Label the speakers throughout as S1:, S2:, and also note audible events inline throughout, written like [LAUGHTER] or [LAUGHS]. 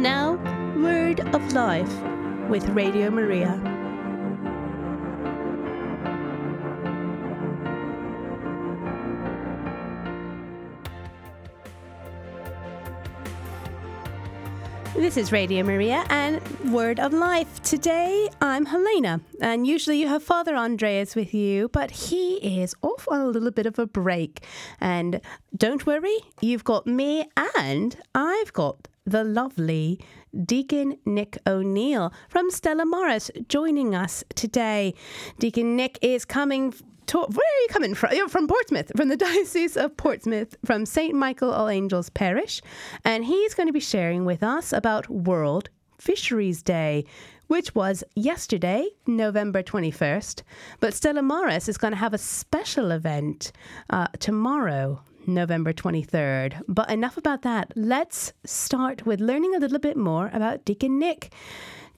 S1: And now, Word of Life with Radio Maria. This is Radio Maria and Word of Life. Today I'm Helena, and usually you have Father Andreas with you, but he is off on a little bit of a break. And don't worry, you've got me, and I've got the lovely Deacon Nick O'Neill from Stella Maris joining us today. Deacon Nick is coming where are you coming from? You're from Portsmouth, from the [LAUGHS] Diocese of Portsmouth, from St. Michael All Angels Parish. And he's going to be sharing with us about World Fisheries Day, which was yesterday, November 21st. But Stella Maris is going to have a special event uh, tomorrow, November 23rd. But enough about that. Let's start with learning a little bit more about Deacon Nick.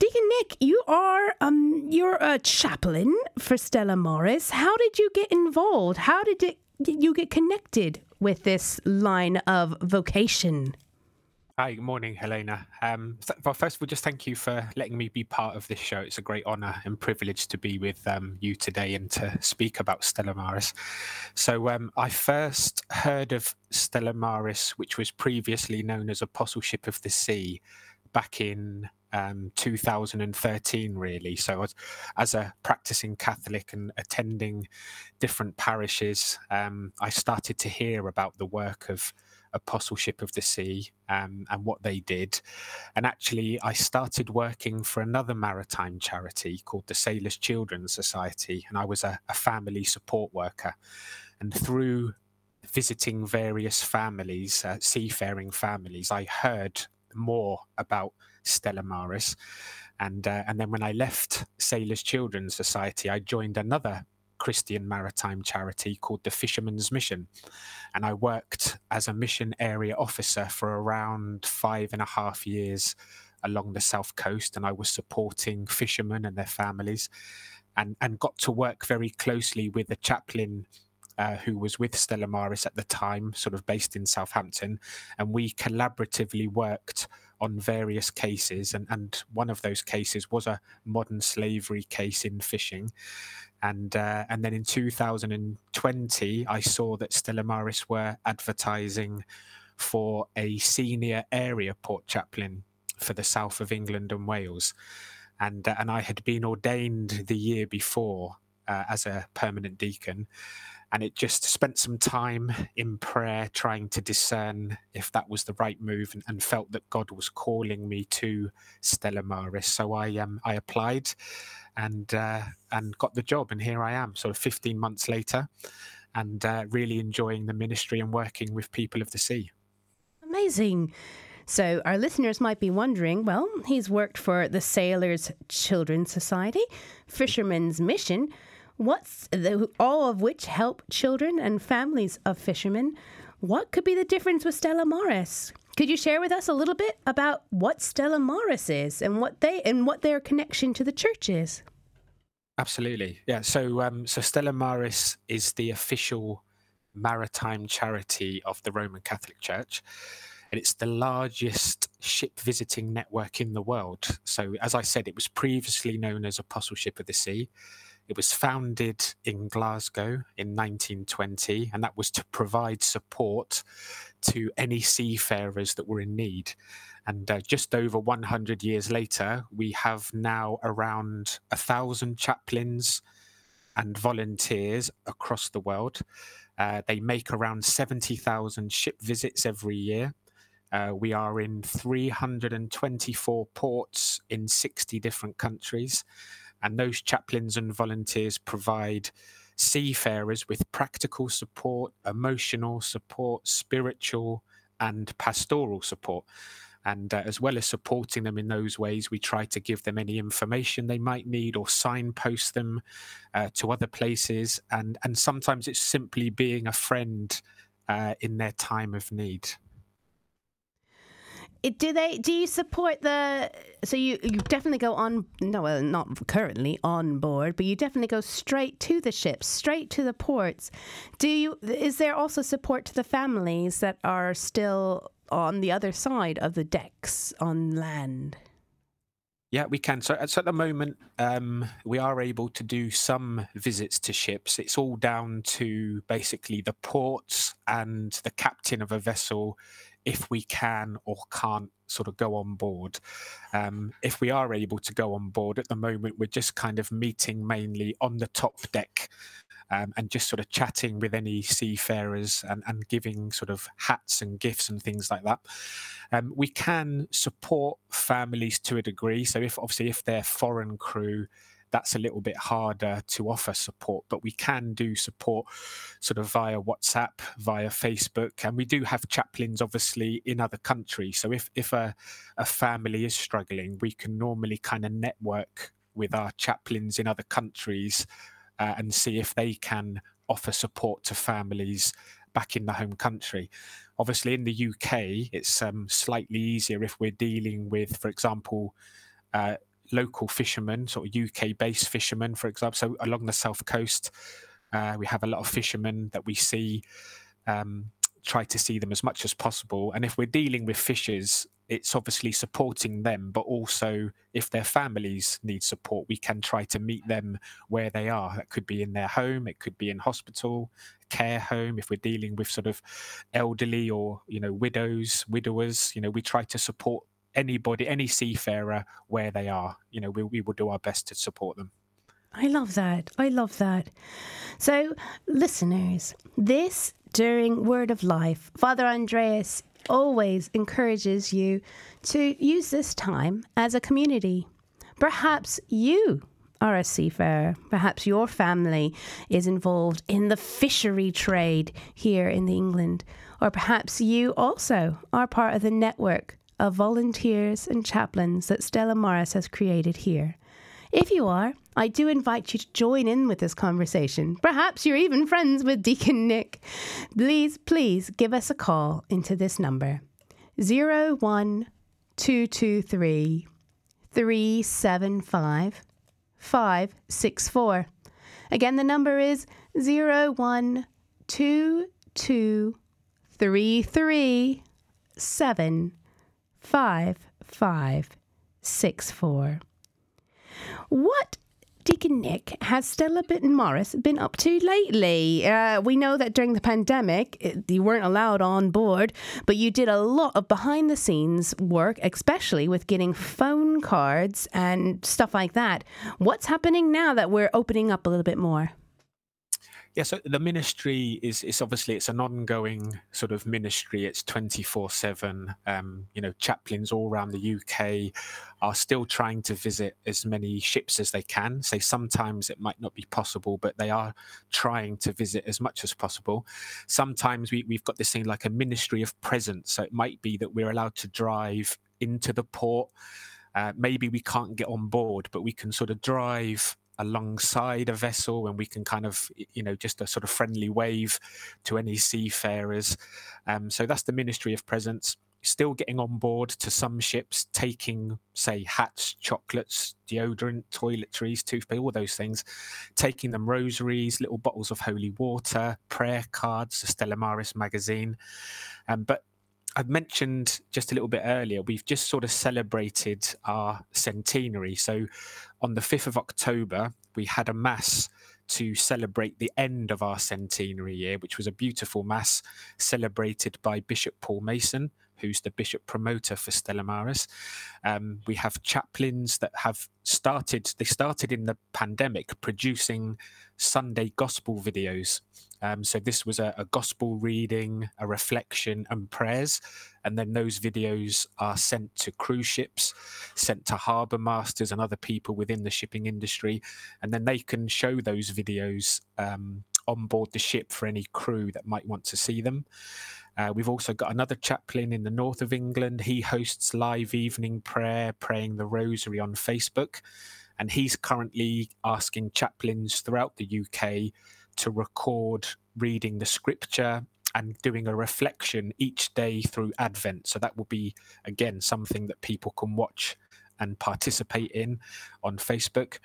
S1: Deacon Nick, you are um you're a chaplain for Stella Maris. How did you get involved? How did it, you get connected with this line of vocation?
S2: Hi, good morning, Helena. Um, well, first of all, just thank you for letting me be part of this show. It's a great honour and privilege to be with um, you today and to speak about Stella Maris. So, um, I first heard of Stella Maris, which was previously known as Apostleship of the Sea, back in um, 2013, really. So, as, as, a practicing Catholic and attending different parishes, um, I started to hear about the work of Apostleship of the Sea um, and what they did. And actually, I started working for another maritime charity called the Sailors Children's Society, and I was a, a family support worker. And through visiting various families, uh, seafaring families, I heard more about Stella Maris. And, uh, and then when I left Sailors Children's Society, I joined another Christian maritime charity called the Fishermen's Mission. And I worked as a mission area officer for around five and a half years along the south coast. And I was supporting fishermen and their families and, and got to work very closely with the chaplain uh, who was with Stella Maris at the time, sort of based in Southampton, and we collaboratively worked on various cases. And, and one of those cases was a modern slavery case in fishing. And uh, and then in 2020, I saw that Stella Maris were advertising for a senior area port chaplain for the south of England and Wales, and uh, and I had been ordained the year before uh, as a permanent deacon, and it just spent some time in prayer trying to discern if that was the right move and, and felt that God was calling me to Stella Maris. So I um I applied and uh, and got the job and here I am sort of 15 months later and uh, really enjoying the ministry and working with people of the sea.
S1: Amazing. So, our listeners might be wondering well, he's worked for the Sailors Children's Society, Fishermen's Mission what's the, all of which help children and families of fishermen. What could be the difference with Stella Maris? Could you share with us a little bit about what Stella Maris is and what they and what their connection to the church is?
S2: Absolutely, yeah. So, um, so Stella Maris is the official maritime charity of the Roman Catholic Church, and it's the largest ship visiting network in the world. So, as I said, it was previously known as Apostleship of the Sea. It was founded in Glasgow in 1920, and that was to provide support to any seafarers that were in need. And uh, just over 100 years later, we have now around a thousand chaplains and volunteers across the world. Uh, they make around 70,000 ship visits every year. Uh, we are in 324 ports in 60 different countries. And those chaplains and volunteers provide seafarers with practical support, emotional support, spiritual and pastoral support. And uh, as well as supporting them in those ways, we try to give them any information they might need or signpost them uh, to other places. And, and sometimes it's simply being a friend uh, in their time of need
S1: do they do you support the so you you definitely go on no well not currently on board but you definitely go straight to the ships straight to the ports do you is there also support to the families that are still on the other side of the decks on land?
S2: Yeah, we can. So, so at the moment, um, we are able to do some visits to ships. It's all down to basically the ports and the captain of a vessel if we can or can't sort of go on board. Um, if we are able to go on board at the moment, we're just kind of meeting mainly on the top deck um, and just sort of chatting with any seafarers and, and giving sort of hats and gifts and things like that. Um, we can support families to a degree. So if obviously if they're foreign crew, that's a little bit harder to offer support, but we can do support sort of via WhatsApp, via Facebook, and we do have chaplains obviously in other countries. So if if a, a family is struggling, we can normally kind of network with our chaplains in other countries uh, and see if they can offer support to families back in the home country. Obviously, in the UK, it's um, slightly easier if we're dealing with, for example, uh, local fishermen, sort of UK based fishermen, for example. So along the south coast, uh, we have a lot of fishermen that we see. Um, try to see them as much as possible. And if we're dealing with fishers, it's obviously supporting them, but also if their families need support, we can try to meet them where they are. That could be in their home, it could be in hospital, care home. If we're dealing with sort of elderly or you know widows, widowers, you know, we try to support anybody, any seafarer where they are. You know, we, we will do our best to support them.
S1: I love that. I love that. So, listeners, this during Word of Life, Father Andreas always encourages you to use this time as a community. Perhaps you are a seafarer. Perhaps your family is involved in the fishery trade here in England. Or perhaps you also are part of the network of volunteers and chaplains that Stella Maris has created here. If you are, I do invite you to join in with this conversation. Perhaps you're even friends with Deacon Nick. Please, please give us a call into this number 01223 375 564. Again, the number is 01223 five five six four. What Deacon Nick has Stella Bitten Maris been up to lately? Uh, we know that during the pandemic, it, you weren't allowed on board, but you did a lot of behind the scenes work, especially with getting phone cards and stuff like that. What's happening now that we're opening up a little bit more?
S2: Yeah, so the ministry is is obviously it's an ongoing sort of ministry. It's twenty four seven. Um, you know, chaplains all around the UK are still trying to visit as many ships as they can. Say sometimes it might not be possible, but they are trying to visit as much as possible. Sometimes we, we've got this thing like a ministry of presence. So it might be that we're allowed to drive into the port. Uh, maybe we can't get on board, but we can sort of drive alongside a vessel and we can kind of you know just a sort of friendly wave to any seafarers. Um, so that's the ministry of presence. Still getting on board to some ships taking say hats chocolates deodorant toiletries toothpaste all those things. Taking them rosaries little bottles of holy water prayer cards the stella maris magazine. Um, but I mentioned just a little bit earlier, we've just sort of celebrated our centenary. So on the 5th of October, we had a mass to celebrate the end of our centenary year, which was a beautiful mass celebrated by Bishop Paul Mason, who's the bishop promoter for Stella Maris. Um, we have chaplains that have started, they started in the pandemic producing Sunday gospel videos. Um, so this was a, a, gospel reading, a reflection, and prayers. And then those videos are sent to cruise ships, sent to harbour masters and other people within the shipping industry. And then they can show those videos um, on board the ship for any crew that might want to see them. Uh, we've also got another chaplain in the north of England. He hosts live evening prayer, praying the rosary on Facebook. And he's currently asking chaplains throughout the UK to record reading the scripture and doing a reflection each day through Advent. So that will be, again, something that people can watch and participate in on Facebook.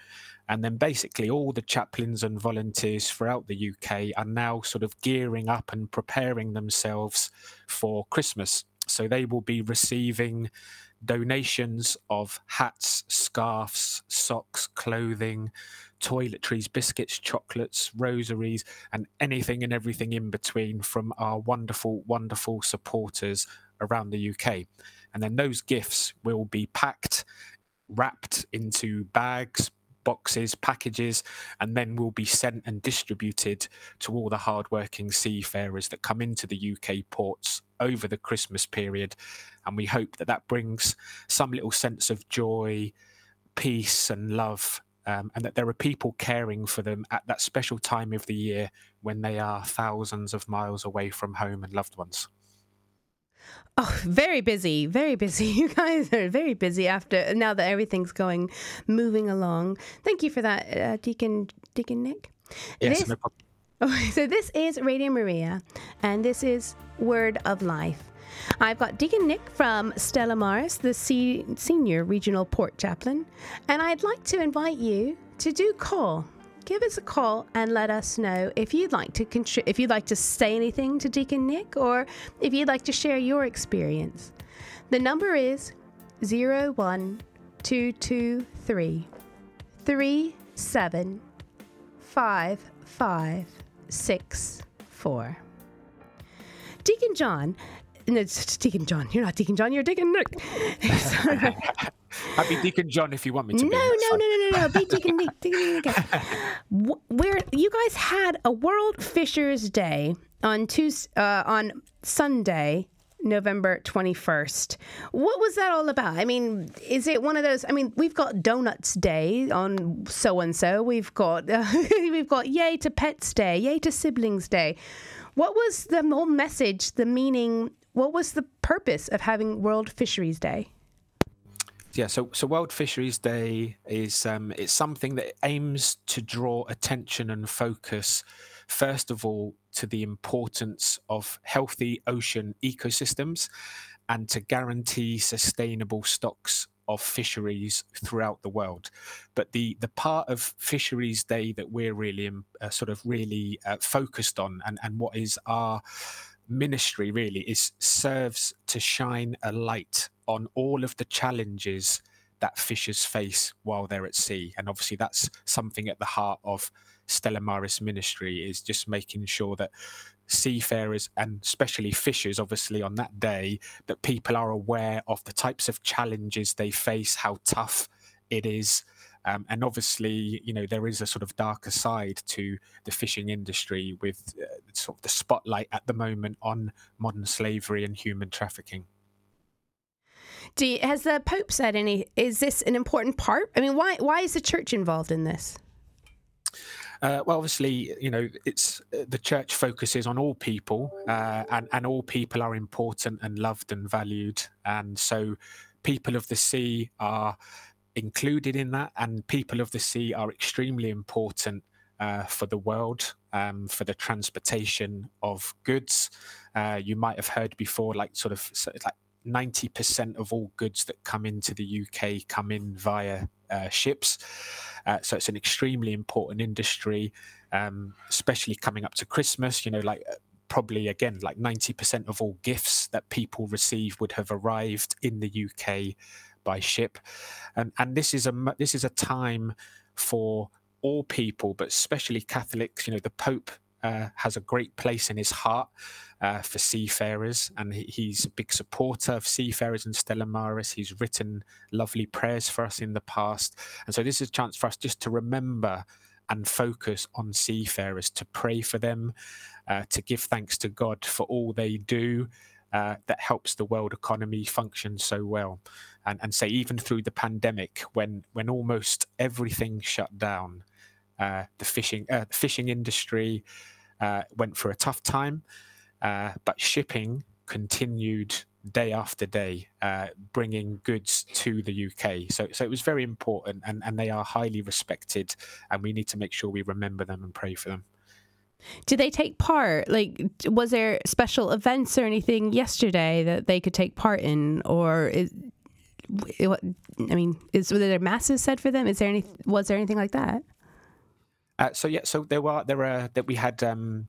S2: And then basically, all the chaplains and volunteers throughout the UK are now sort of gearing up and preparing themselves for Christmas. so they will be receiving donations of hats, scarves, socks, clothing, toiletries, biscuits, chocolates, rosaries, and anything and everything in between from our wonderful, wonderful supporters around the UK. And then those gifts will be packed, wrapped into bags, boxes, packages, and then will be sent and distributed to all the hardworking seafarers that come into the UK ports over the Christmas period. And we hope that that brings some little sense of joy, peace, and love um, and that there are people caring for them at that special time of the year when they are thousands of miles away from home and loved ones.
S1: Oh, very busy, very busy. [LAUGHS] You guys are very busy after now that everything's going, moving along. Thank you for that, uh, Deacon Deacon Nick.
S2: Yes, this, no problem. [LAUGHS]
S1: Oh, so this is Radio Maria, and this is Word of Life. I've got Deacon Nick from Stella Maris, the C- Senior Regional Port Chaplain, and I'd like to invite you to do call. Give us a call and let us know if you'd like to contri- if you'd like to say anything to Deacon Nick or if you'd like to share your experience. The number is 01223 375564. Deacon John [LAUGHS] no, it's Deacon John. You're not Deacon John. You're Deacon Nick. [LAUGHS]
S2: I'd be Deacon John if you want me to.
S1: No,
S2: be.
S1: no, no, no, no, no. Be Deacon [LAUGHS] Nick. Deacon Nick. Where you guys had a World Fishers Day on Tuesday, uh, on Sunday, November 21st. What was that all about? I mean, is it one of those I mean, we've got Donuts Day on so and so. We've got uh, we've got Yay to Pets Day, Yay to Siblings Day. What was the whole message, the meaning what was the purpose of having World Fisheries Day?
S2: Yeah, so so World Fisheries Day is um, it's something that aims to draw attention and focus, first of all, to the importance of healthy ocean ecosystems, and to guarantee sustainable stocks of fisheries throughout the world. But the the part of Fisheries Day that we're really um, uh, sort of really uh, focused on, and and what is our ministry really is serves to shine a light on all of the challenges that fishers face while they're at sea. And obviously that's something at the heart of stella maris ministry is just making sure that seafarers and especially fishers obviously on that day that people are aware of the types of challenges they face how tough it is um, and obviously, you know, there is a sort of darker side to the fishing industry with uh, sort of the spotlight at the moment on modern slavery and human trafficking.
S1: You, has the Pope said any? Is this an important part? I mean, why why is the church involved in this?
S2: Uh, well, obviously, you know, it's uh, the church focuses on all people, uh, and and all people are important and loved and valued, and so people of the sea are included in that. And people of the sea are extremely important uh, for the world, um, for the transportation of goods. Uh, you might have heard before, like sort of like 90% of all goods that come into the UK come in via uh, ships. Uh, so it's an extremely important industry, um, especially coming up to Christmas. You know, like uh, probably again, like 90% of all gifts that people receive would have arrived in the UK by ship, and and this is a this is a time for all people, but especially Catholics. You know, the Pope uh, has a great place in his heart uh, for seafarers, and he, he's a big supporter of seafarers and Stella Maris. He's written lovely prayers for us in the past, and so this is a chance for us just to remember and focus on seafarers, to pray for them, uh, to give thanks to God for all they do. Uh, that helps the world economy function so well. And, and say even through the pandemic when when almost everything shut down uh, the fishing uh, fishing industry uh, went through a tough time uh, but shipping continued day after day bringing goods to the UK so so it was very important and, and they are highly respected and we need to make sure we remember them and pray for them
S1: did they take part? Like, was there special events or anything yesterday that they could take part in, or is, I mean, is were there masses said for them? Is there any? Was there anything like that?
S2: Uh, so yeah, so there were there were that we had um,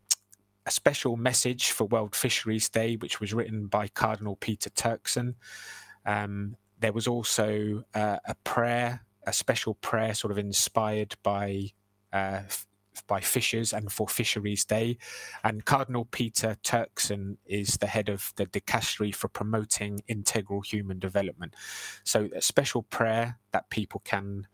S2: a special message for World Fisheries Day, which was written by Cardinal Peter Turkson. Um, there was also uh, a prayer, a special prayer, sort of inspired by uh, by fishers and for Fisheries Day. And Cardinal Peter Turkson is the head of the dicastery for promoting integral human development. So a special prayer that people can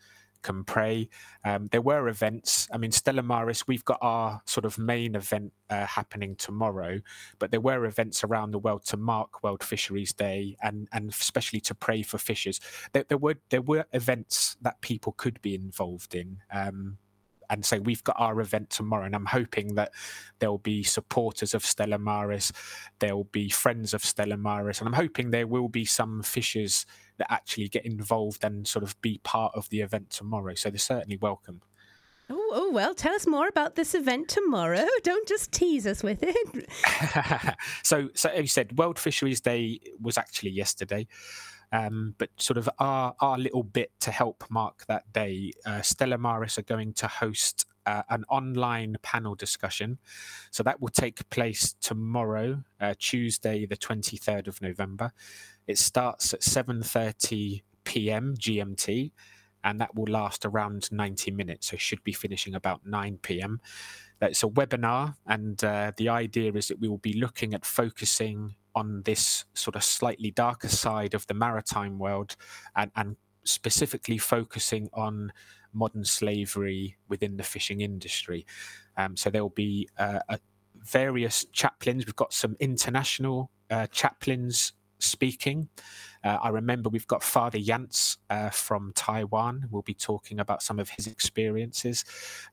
S2: can pray. Um, there were events. I mean, Stella Maris, we've got our sort of main event uh, happening tomorrow, but there were events around the world to mark World Fisheries Day and and especially to pray for fishers. There, there were there were events that people could be involved in. Um, and so we've got our event tomorrow and i'm hoping that there'll be supporters of stella maris there'll be friends of stella maris and i'm hoping there will be some fishers that actually get involved and sort of be part of the event tomorrow so they're certainly welcome
S1: Oh, oh, well, tell us more about this event tomorrow. [LAUGHS] Don't just tease us with it. [LAUGHS]
S2: so, so as you said, World Fisheries Day was actually yesterday. Um, but sort of our our little bit to help mark that day, uh, Stella Maris are going to host uh, an online panel discussion. So that will take place tomorrow, uh, Tuesday, the twenty third of November. It starts at seven thirty p.m. GMT, and that will last around ninety minutes. So should be finishing about nine p.m. It's a webinar, and uh, the idea is that we will be looking at focusing on this sort of slightly darker side of the maritime world and, and specifically focusing on modern slavery within the fishing industry. Um, so there will be uh, various chaplains. We've got some international uh, chaplains speaking. Uh, I remember we've got Father Yance uh, from Taiwan. We'll be talking about some of his experiences.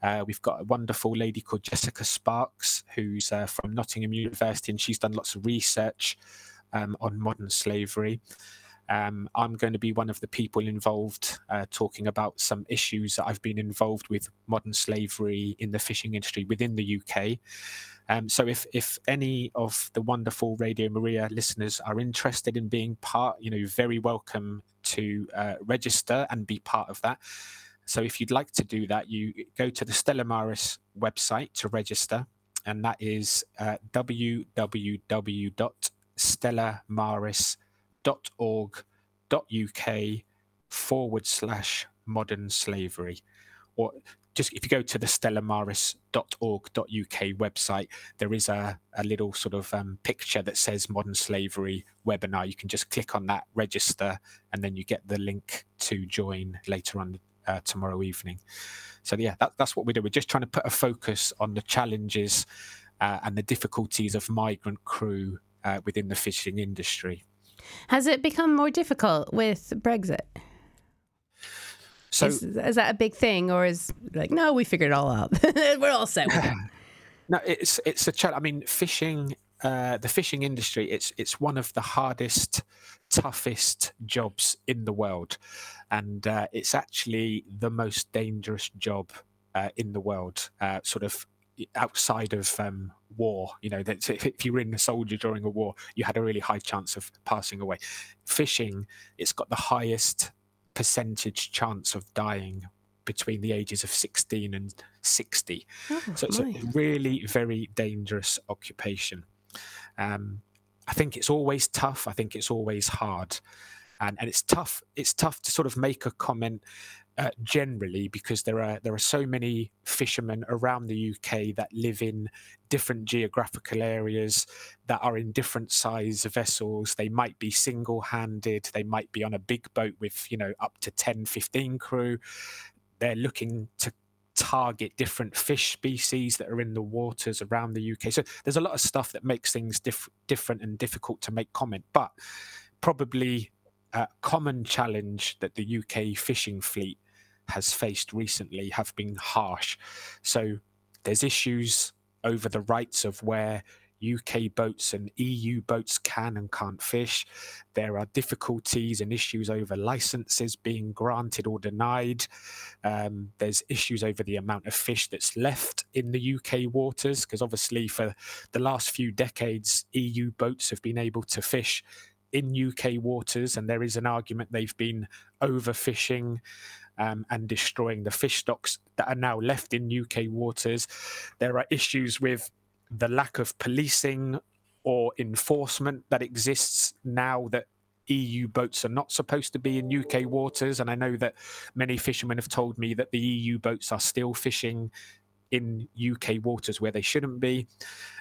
S2: Uh, we've got a wonderful lady called Jessica Sparks, who's uh, from Nottingham University, and she's done lots of research um, on modern slavery. Um, I'm going to be one of the people involved uh, talking about some issues that I've been involved with modern slavery in the fishing industry within the UK. Um, so if if any of the wonderful Radio Maria listeners are interested in being part, you know, very welcome to uh, register and be part of that. So if you'd like to do that, you go to the Stella Maris website to register, and that is uh, www.stellamaris.org.uk forward slash modern slavery. Or just if you go to the stellamaris.org.uk website, there is a, a little sort of um, picture that says modern slavery webinar. You can just click on that, register, and then you get the link to join later on uh, tomorrow evening. So, yeah, that, that's what we do. We're just trying to put a focus on the challenges uh, and the difficulties of migrant crew uh, within the fishing industry.
S1: Has it become more difficult with Brexit? So is, is, that a big thing, or is like no, we figured it all out. [LAUGHS] We're all set. [LAUGHS]
S2: no, it's it's a challenge. I mean, fishing, uh, the fishing industry, it's it's one of the hardest, toughest jobs in the world, and uh, it's actually the most dangerous job uh, in the world. Uh, sort of outside of um, war. You know, that if you were in a soldier during a war, you had a really high chance of passing away. Fishing, it's got the highest percentage chance of dying between the ages of 16 and 60. Oh, so it's a really very dangerous occupation. Um, I think it's always tough. I think it's always hard. And, and it's tough. It's tough to sort of make a comment uh, generally because there are there are so many fishermen around the UK that live in different geographical areas that are in different size vessels. They might be single-handed. They might be on a big boat with you know up to 10 15 crew. They're looking to target different fish species that are in the waters around the UK so there's a lot of stuff that makes things diff- different and difficult to make comment. But probably a common challenge that the UK fishing fleet has faced recently have been harsh. So there's issues over the rights of where UK boats and EU boats can and can't fish. There are difficulties and issues over licenses being granted or denied. Um, there's issues over the amount of fish that's left in the UK waters, because obviously, for the last few decades, EU boats have been able to fish in UK waters, and there is an argument they've been overfishing um, and destroying the fish stocks that are now left in UK waters. There are issues with the lack of policing or enforcement that exists now that EU boats are not supposed to be in UK waters. And I know that many fishermen have told me that the EU boats are still fishing in UK waters where they shouldn't be.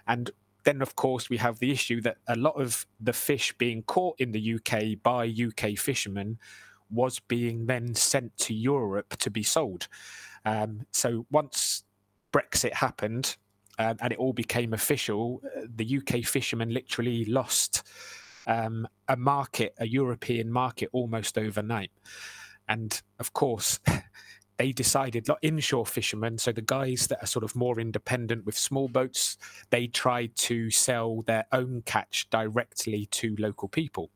S2: And then, of course, we have the issue that a lot of the fish being caught in the UK by UK fishermen was being then sent to Europe to be sold. Um, so once Brexit happened um, and it all became official, uh, the UK fishermen literally lost um, a market, a European market, almost overnight. And of course, [LAUGHS] they decided, like inshore fishermen, so the guys that are sort of more independent with small boats, they tried to sell their own catch directly to local people.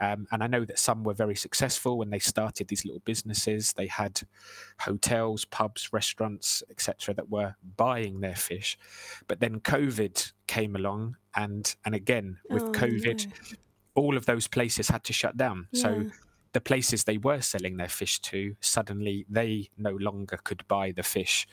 S2: Um, and I know that some were very successful when they started these little businesses. They had hotels, pubs, restaurants, etc., that were buying their fish. But then COVID came along, and and again with oh, COVID, no. all of those places had to shut down. Yeah. So the places they were selling their fish to suddenly they no longer could buy the fish.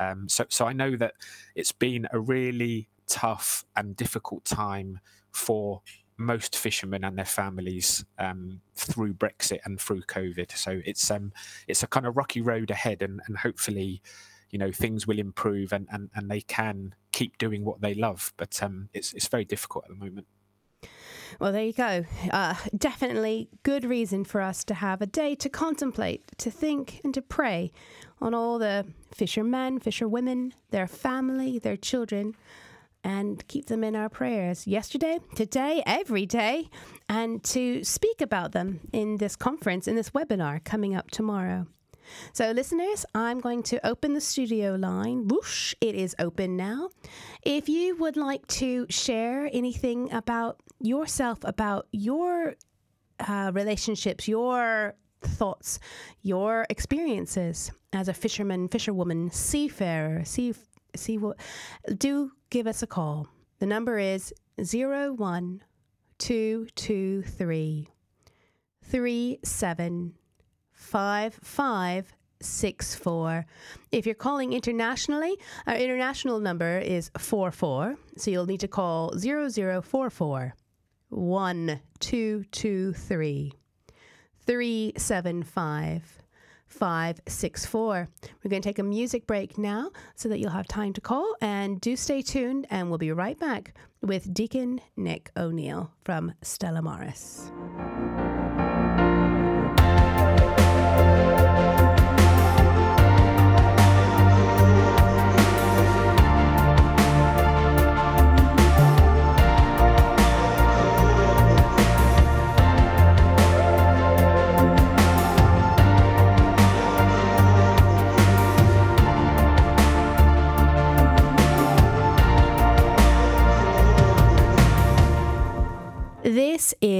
S2: Um, so so I know that it's been a really tough and difficult time for most fishermen and their families um, through Brexit and through COVID. So it's um, it's a kind of rocky road ahead, and, and hopefully, you know, things will improve and, and, and they can keep doing what they love. But um, it's it's very difficult at the moment.
S1: Well, there you go. Uh, definitely good reason for us to have a day to contemplate, to think, and to pray on all the fishermen, fisherwomen, their family, their children and keep them in our prayers yesterday, today, every day, and to speak about them in this conference, in this webinar coming up tomorrow. So, listeners, I'm going to open the studio line. Whoosh, it is open now. If you would like to share anything about yourself, about your uh, relationships, your thoughts, your experiences as a fisherman, fisherwoman, seafarer, sea what do give us a call. The number is 01223 375564. If you're calling internationally, our international number is 44. So you'll need to call 0044 1223 375 564. We're going to take a music break now so that you'll have time to call and do stay tuned and we'll be right back with Deacon Nick O'Neill from Stella Maris.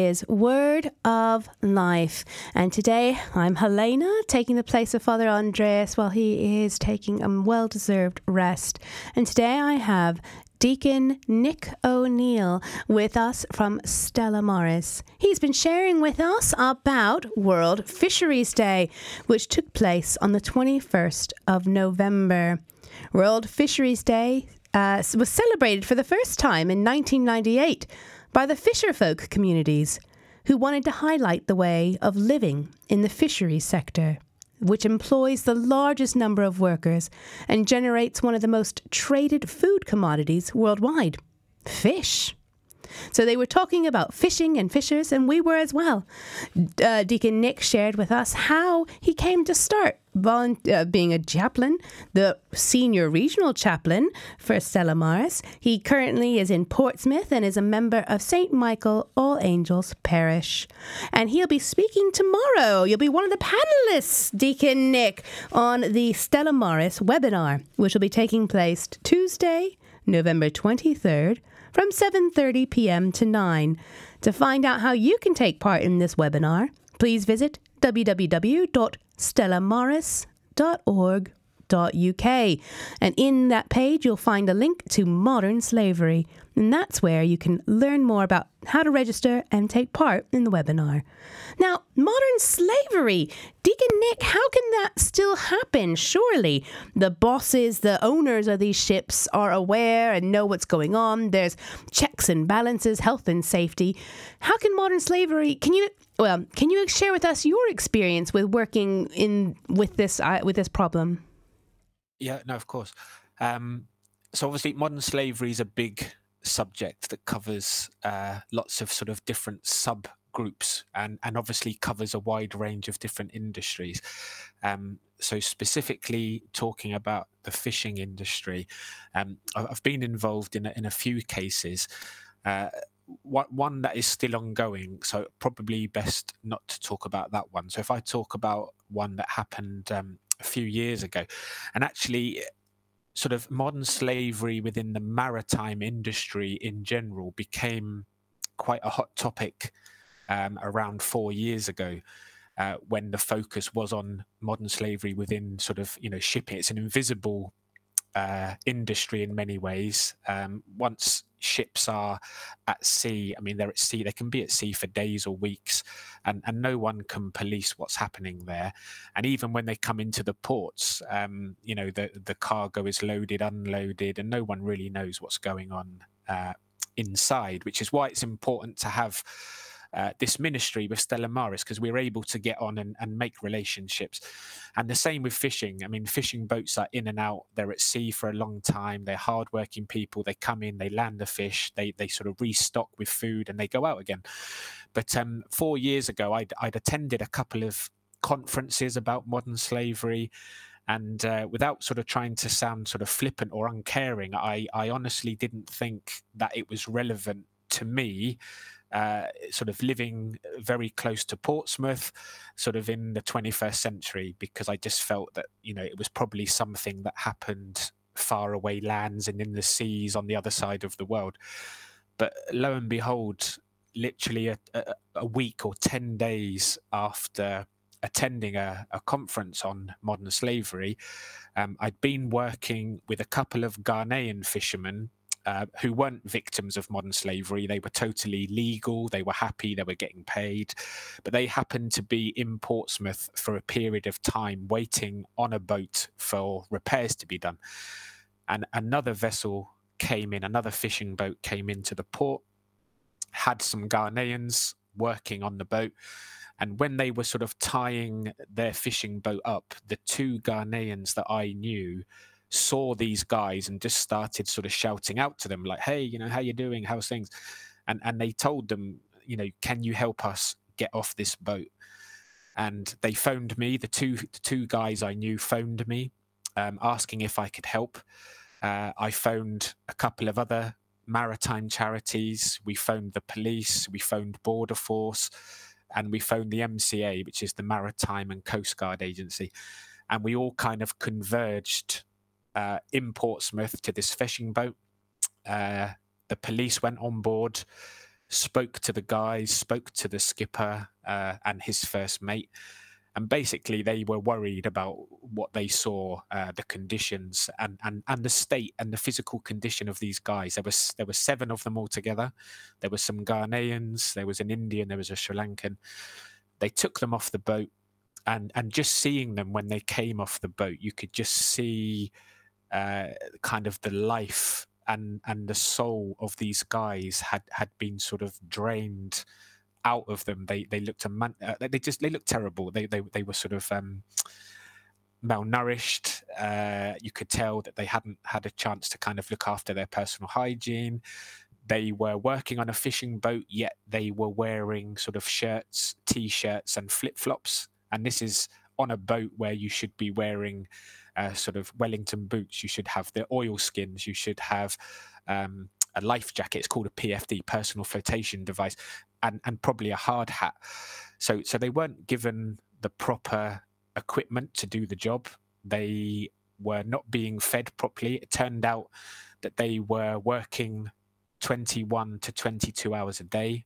S1: Is Word of Life. And today I'm Helena, taking the place of Father Andreas while he is taking a well deserved rest. And today I have Deacon Nick O'Neill with us from Stella Maris. He's been sharing with us about World Fisheries Day, which took place on the 21st of November. World Fisheries Day uh, was celebrated for the first time in 1998 by the fisherfolk communities who wanted to highlight the way of living in the fisheries sector, which employs the largest number of workers and generates one of the most traded food commodities worldwide fish. So they were talking about fishing and fishers, and we were as well. Uh, Deacon Nick shared with us how he came to start uh, being a chaplain, the senior regional chaplain for Stella Maris. He currently is in Portsmouth and is a member of St. Michael All Angels Parish. And he'll be speaking tomorrow. You'll be one of the panelists, Deacon Nick, on the Stella Maris webinar, which will be taking place Tuesday, November 23rd from 7:30 p.m. to 9. To find out how you can take part in this webinar, please visit www.stellamaris.org And in that page, you'll find a link to modern slavery. And that's where you can learn more about how to register and take part in the webinar. Now, modern slavery. Deacon Nick, how can that still happen? Surely the bosses, the owners of these ships are aware and know what's going on. There's checks and balances, health and safety. How can modern slavery, can you well, can you share with us your experience with working in with this uh, with this problem?
S2: Yeah, no, of course. Um, so obviously, modern slavery is a big subject that covers uh, lots of sort of different subgroups and and obviously covers a wide range of different industries. Um, so specifically talking about the fishing industry, um, I've been involved in a, in a few cases. Uh, one that is still ongoing, so probably best not to talk about that one. So if I talk about one that happened um, a few years ago, and actually sort of modern slavery within the maritime industry in general became quite a hot topic um, around four years ago. Uh, when the focus was on modern slavery within sort of you know shipping, it's an invisible uh, industry in many ways. Um, once ships are at sea, I mean, they're at sea, they can be at sea for days or weeks, and, and no one can police what's happening there. And even when they come into the ports, um, you know, the, the cargo is loaded, unloaded, and no one really knows what's going on uh, inside, which is why it's important to have uh, this ministry with Stella Maris because we're able to get on and, and make relationships. And the same with fishing. I mean, fishing boats are in and out. They're at sea for a long time. They're hardworking people. They come in, they land the fish, they they sort of restock with food, and they go out again. But um, four years ago, I'd, I'd attended a couple of conferences about modern slavery and uh, without sort of trying to sound sort of flippant or uncaring i i honestly didn't think that it was relevant to me uh, sort of living very close to Portsmouth, sort of in the 21st century, because I just felt that you know it was probably something that happened far away lands and in the seas on the other side of the world. But lo and behold, literally a, a, a week or 10 days after attending a, a, conference on modern slavery, um, I'd been working with a couple of Ghanaian fishermen uh, who weren't victims of modern slavery. They were totally legal, they were happy, they were getting paid, but they happened to be in Portsmouth for a period of time waiting on a boat for repairs to be done. And another vessel came in, another fishing boat came into the port, had some Ghanaians working on the boat. And when they were sort of tying their fishing boat up, the two Ghanaians that I knew saw these guys and just started sort of shouting out to them like hey you know how you doing? How's things? And and they told them you know can you help us get off this boat? And they phoned me. The two the two guys i knew phoned me um, asking if i could help. Uh, i phoned a couple of other maritime charities. We phoned the police. We phoned border force. And we phoned the mca which is the maritime and coast guard agency. And we all kind of converged uh, in Portsmouth to this fishing boat. Uh, the police went on board, spoke to the guys, spoke to the skipper uh, and his first mate. And basically, they were worried about what they saw, uh, the conditions, and, and, and the state and the physical condition of these guys. There was there were seven of them altogether. There were some Ghanaians, there was an Indian, there was a Sri Lankan. They took them off the boat, and and just seeing them when they came off the boat, you could just see uh, kind of the life and and the soul of these guys had had been sort of drained out of them. They they looked a man, uh, they just they looked terrible. They they they were sort of um, malnourished. Uh, you could tell that they hadn't had a chance to kind of look after their personal hygiene. They were working on a fishing boat, yet they were wearing sort of shirts, t-shirts, and flip flops. And this is on a boat where you should be wearing uh, sort of Wellington boots. You should have the oil skins. You should have um, a life jacket. It's called a PFD, personal flotation device, and and probably a hard hat. So so they weren't given the proper equipment to do the job. They were not being fed properly. It turned out that they were working 21 to 22 hours a day.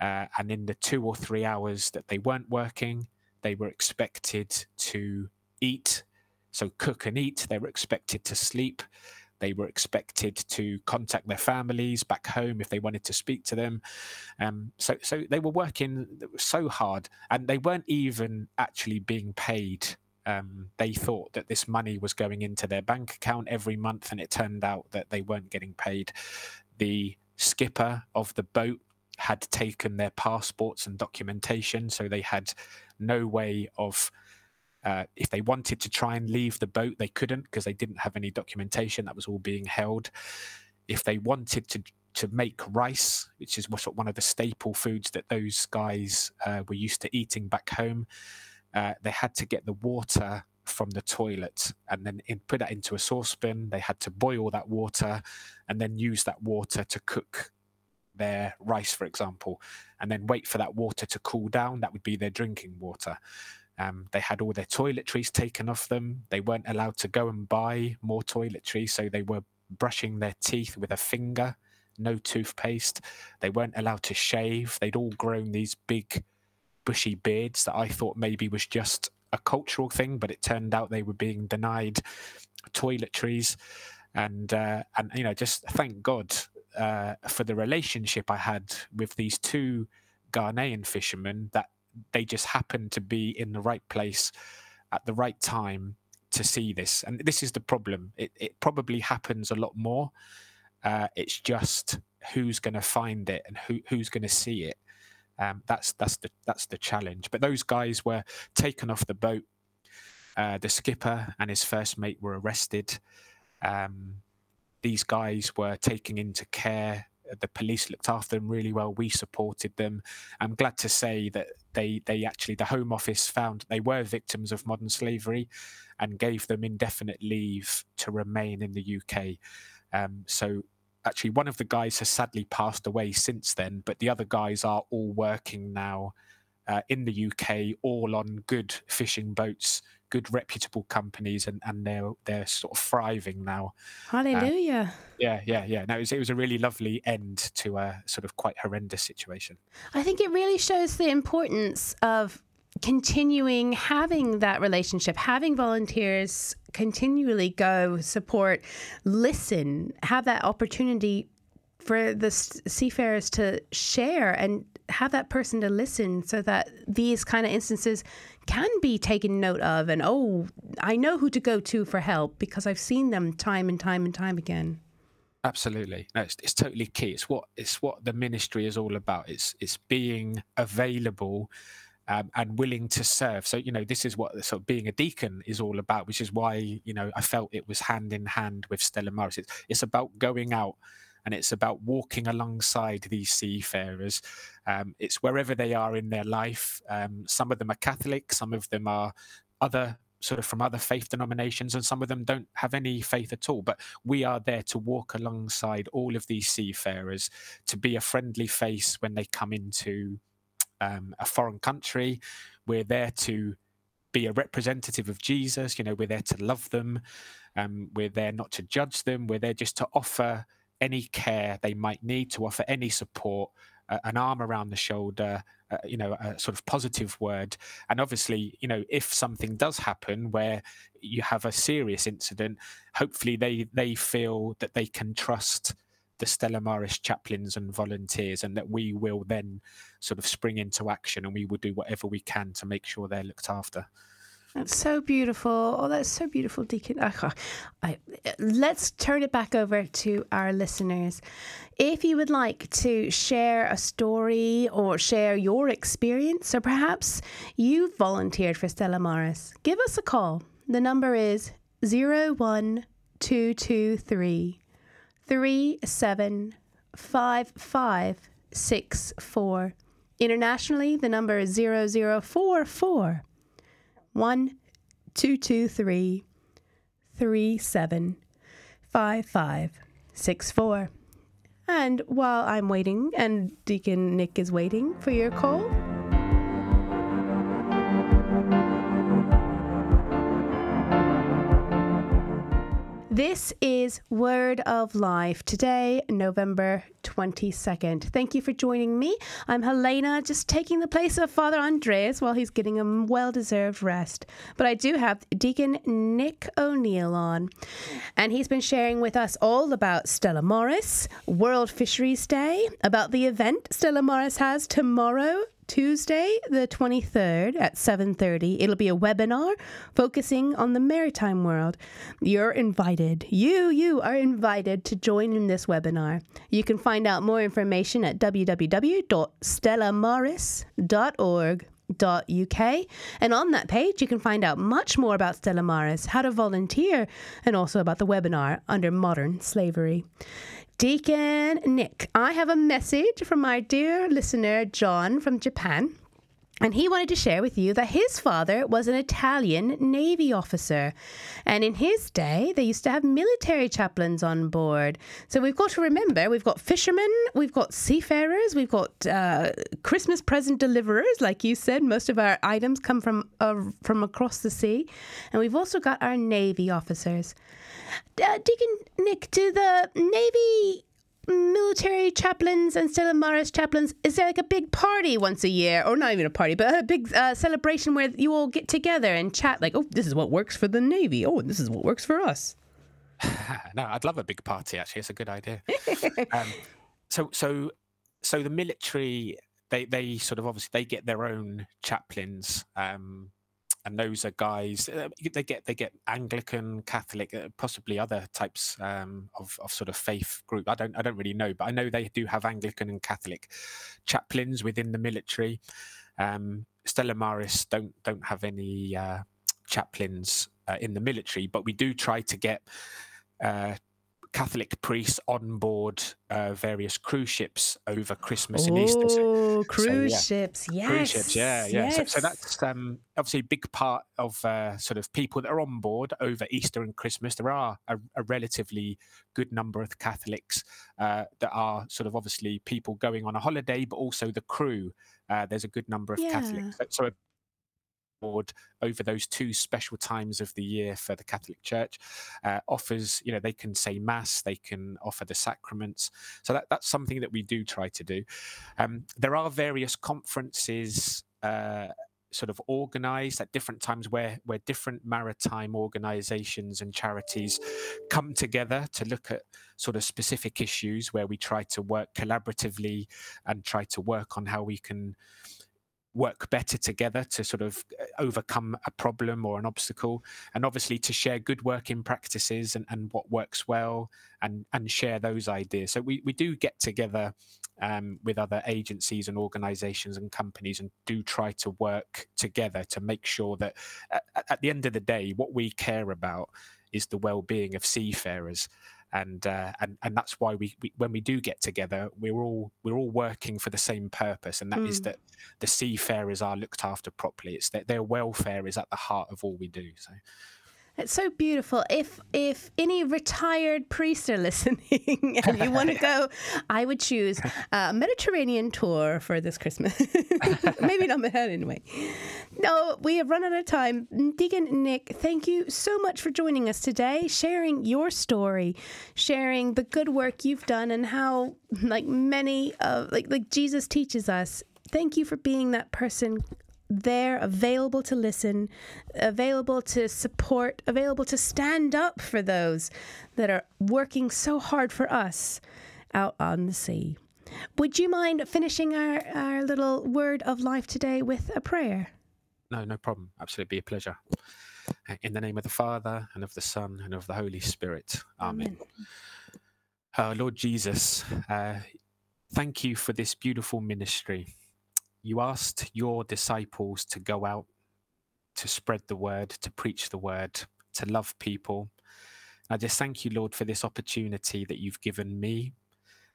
S2: Uh, and in the two or three hours that they weren't working, they were expected to eat so cook and eat. They were expected to sleep. They were expected to contact their families back home if they wanted to speak to them. Um, so, so they were working so hard, and they weren't even actually being paid. Um, they thought that this money was going into their bank account every month, and it turned out that they weren't getting paid. The skipper of the boat had taken their passports and documentation, so they had no way of uh, if they wanted to try and leave the boat, they couldn't because they didn't have any documentation. That was all being held. If they wanted to to make rice, which is one of the staple foods that those guys uh, were used to eating back home, uh, they had to get the water from the toilet and then in, put that into a saucepan. They had to boil that water and then use that water to cook their rice, for example, and then wait for that water to cool down. That would be their drinking water. Um, they had all their toiletries taken off them. They weren't allowed to go and buy more toiletries, so they were brushing their teeth with a finger, no toothpaste. They weren't allowed to shave. They'd all grown these big, bushy beards that I thought maybe was just a cultural thing, but it turned out they were being denied toiletries. And uh, and you know, just thank God uh, for the relationship I had with these two Ghanaian fishermen that they just happened to be in the right place at the right time to see this. And this is the problem. It, it probably happens a lot more. Uh, it's just who's going to find it and who, who's going to see it. Um, that's that's the that's the challenge. But those guys were taken off the boat. Uh, the skipper and his first mate were arrested. Um, these guys were taken into care the police looked after them really well. We supported them. I'm glad to say that they they actually the Home Office found they were victims of modern slavery, and gave them indefinite leave to remain in the UK. Um, so actually, one of the guys has sadly passed away since then, but the other guys are all working now uh, in the UK, all on good fishing boats, good reputable companies, and, and they're they're sort of thriving now.
S1: Hallelujah!
S2: Uh, yeah, yeah, yeah. No, it was, it was a really lovely end to a sort of quite horrendous situation.
S1: I think it really shows the importance of continuing having that relationship, having volunteers continually go support, listen, have that opportunity for the seafarers to share and have that person to listen so that these kind of instances can be taken note of and oh i know who to go to for help because i've seen them time and time and time again.
S2: Absolutely. No it's, it's totally key. It's what it's what the ministry is all about. It's it's being available um, and willing to serve. So you know this is what sort of being a deacon is all about which is why you know i felt it was hand in hand with stella Maris. it's, it's about going out and it's about walking alongside these seafarers. Um, it's wherever they are in their life. Um, some of them are Catholic, some of them are other sort of from other faith denominations, and some of them don't have any faith at all. But we are there to walk alongside all of these seafarers, to be a friendly face when they come into um, a foreign country. We're there to be a representative of Jesus. You know, we're there to love them. Um, we're there not to judge them. We're there just to offer any care they might need to offer any support uh, an arm around the shoulder uh, you know a sort of positive word and obviously you know if something does happen where you have a serious incident hopefully they they feel that they can trust the Stella Maris chaplains and volunteers, and that we will then sort of spring into action and we will do whatever we can to make sure they're looked after.
S1: That's so beautiful. Oh, that's so beautiful, Deacon. I, let's turn it back over to our listeners. If you would like to share a story or share your experience, or perhaps you volunteered for Stella Maris, give us a call. The number is 01223 375564. Internationally, the number is 0044 one two two three three seven five five six four. And while I'm waiting and Deacon Nick is waiting for your call. This is Word of Life today, November 22nd. Thank you for joining me. I'm Helena, just taking the place of Father Andreas while he's getting a well deserved rest. But I do have Deacon Nick O'Neill on, and he's been sharing with us all about Stella Maris, World Fisheries Day, about the event Stella Maris has tomorrow Tuesday, the 23rd at 7:30. It'll be a webinar focusing on the maritime world. You're invited. You you are invited to join in this webinar. You can find out more information at www.stellamaris.org. .uk and on that page you can find out much more about Stella Maris, how to volunteer and also about the webinar under modern slavery. Deacon Nick, I have a message from my dear listener, John from Japan. And he wanted to share with you that his father was an Italian Navy officer. And in his day, they used to have military chaplains on board. So we've got to remember we've got fishermen, we've got seafarers, we've got uh, Christmas present deliverers. Like you said, most of our items come from, uh, from across the sea. And we've also got our Navy officers. Uh, Deacon Nick, do the Navy military chaplains and Stella Maris chaplains, is there like a big party once a year, or not even a party, but a big uh, celebration where you all get together and chat? Like, oh, this is what works for the Navy. Oh, this is what works for us. [LAUGHS]
S2: no, I'd love a big party. Actually, it's a good idea. [LAUGHS] um, so, so, so the military, they they sort of obviously they get their own chaplains. Um, and those are guys uh, they get they get Anglican, Catholic, uh, possibly other types um, of of sort of faith group. I don't I don't really know, but I know they do have Anglican and Catholic chaplains within the military. Um, Stella Maris don't don't have any uh, chaplains uh, in the military, but we do try to get uh, Catholic priests on board uh, various cruise ships over Christmas and Easter.
S1: So, cruise so, yeah. ships, yes.
S2: Cruise ships, yeah, yeah. Yes. So, so, that's um, obviously a big part of uh, sort of people that are on board over Easter and Christmas. There are a, a relatively good number of Catholics uh, that are sort of obviously people going on a holiday, but also the crew. Uh, there's a good number of yeah. Catholics. So board over those two special times of the year for the Catholic Church. Uh, offers, you know, they can say mass, they can offer the sacraments. So that, that's something that we do try to do. Um, there are various conferences. Uh, sort of organized at different times where where different maritime organizations and charities come together to look at sort of specific issues where we try to work collaboratively and try to work on how we can work better together to sort of uh, overcome a problem or an obstacle. And obviously to share good working practices and, and what works well and and share those ideas. So we, we do get together um, with other agencies and organizations and companies and do try to work together to make sure that at, at the end of the day what we care about is the well-being of seafarers and uh, and and that's why we, we, when we do get together we're all we're all working for the same purpose and that mm. is that the seafarers are looked after properly it's that their welfare is at the heart of all we do so
S1: it's so beautiful. If if any retired priests are [LAUGHS] listening and you want to go, I would choose a Mediterranean tour for this Christmas. [LAUGHS] Maybe not ahead anyway. No, we have run out of time. Deacon Nick, thank you so much for joining us today, sharing your story, sharing the good work you've done, and how like many of like like Jesus teaches us. Thank you for being that person there, available to listen, available to support, available to stand up for those that are working so hard for us out on the sea. Would you mind finishing our, our little word of life today with a prayer?
S2: No, no problem. Absolutely be a pleasure. In the name of the Father, and of the Son, and of the Holy Spirit. Amen. Amen. Uh, Lord Jesus, uh, thank you for this beautiful ministry you asked your disciples to go out to spread the word, to preach the word, to love people. I just thank you, Lord, for this opportunity that you've given me,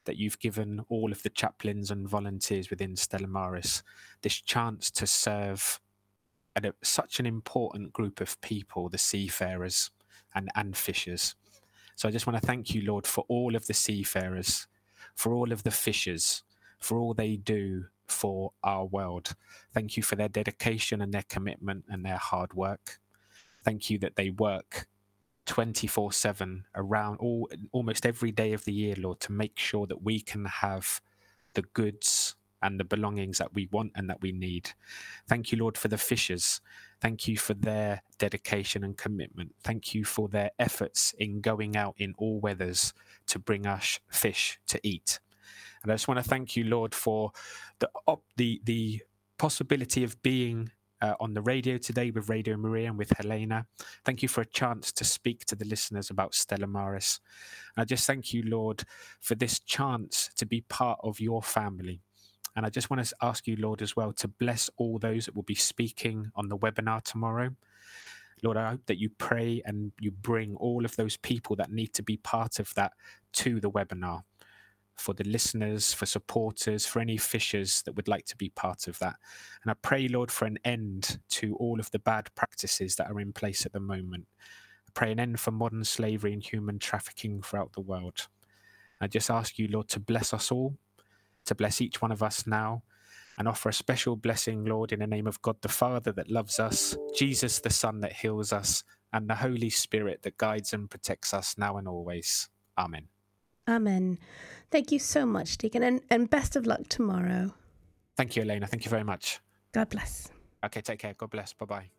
S2: that you've given all of the chaplains and volunteers within Stella Maris, this chance to serve a, such an important group of people, the seafarers and, and fishers. So I just want to thank you, Lord, for all of the seafarers, for all of the fishers, for all they do for our world. Thank you for their dedication and their commitment and their hard work. Thank you that they work 24 7 around all almost every day of the year, Lord, to make sure that we can have the goods and the belongings that we want and that we need. Thank you, Lord, for the fishers. Thank you for their dedication and commitment. Thank you for their efforts in going out in all weathers to bring us fish to eat. And I just want to thank you, Lord, for the the the possibility of being uh, on the radio today with Radio Maria and with Helena. Thank you for a chance to speak to the listeners about Stella Maris. And I just thank you, Lord, for this chance to be part of your family. And I just want to ask you, Lord, as well, to bless all those that will be speaking on the webinar tomorrow. Lord, I hope that you pray and you bring all of those people that need to be part of that to the webinar for the listeners, for supporters, for any fishers that would like to be part of that. And I pray, Lord, for an end to all of the bad practices that are in place at the moment. I pray an end for modern slavery and human trafficking throughout the world. I just ask you, Lord, to bless us all, to bless each one of us now, and offer a special blessing, Lord, in the name of God the Father that loves us, Jesus the Son that heals us, and the Holy Spirit that guides and protects us now and always. Amen.
S1: Amen. Thank you so much, Deacon, and, and best of luck tomorrow.
S2: Thank you, Elena. Thank you very much.
S1: God bless.
S2: Okay, take care. God bless. Bye bye.